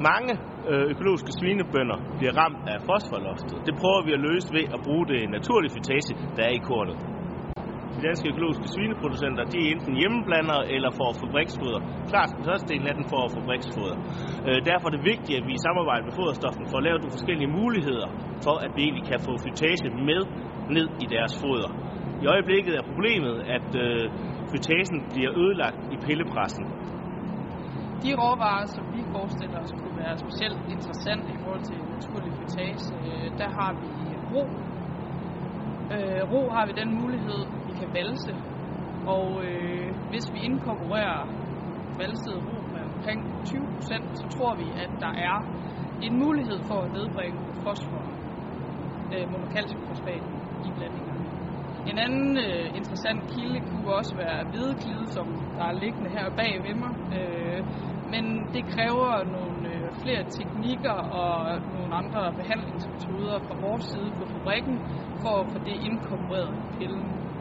Mange øh, økologiske svinebønder bliver ramt af fosforloftet. Det prøver vi at løse ved at bruge det naturlige fytase, der er i kornet. De danske økologiske svineproducenter, de er enten hjemmeblandere eller får fabriksfoder. Klart, den største del af den får fabriksfoder. Øh, derfor er det vigtigt, at vi i samarbejde med foderstoffen får lavet nogle forskellige muligheder for, at vi egentlig kan få fytase med ned i deres foder. I øjeblikket er problemet, at øh, bliver ødelagt i pillepressen. De råvarer, som vi forestiller os kunne være specielt interessante i forhold til naturlig fytage, øh, der har vi ro. Øh, ro har vi den mulighed, vi kan valse, og øh, hvis vi inkorporerer valset ro med omkring 20%, så tror vi, at der er en mulighed for at nedbringe fosfor, øh, monokalciumfosfat i blandingerne. En anden øh, interessant kilde kunne også være hvideklide, som der er liggende her bag ved mig. Øh, men det kræver nogle øh, flere teknikker og nogle andre behandlingsmetoder fra vores side på fabrikken, for at få det inkorporeret i pillen.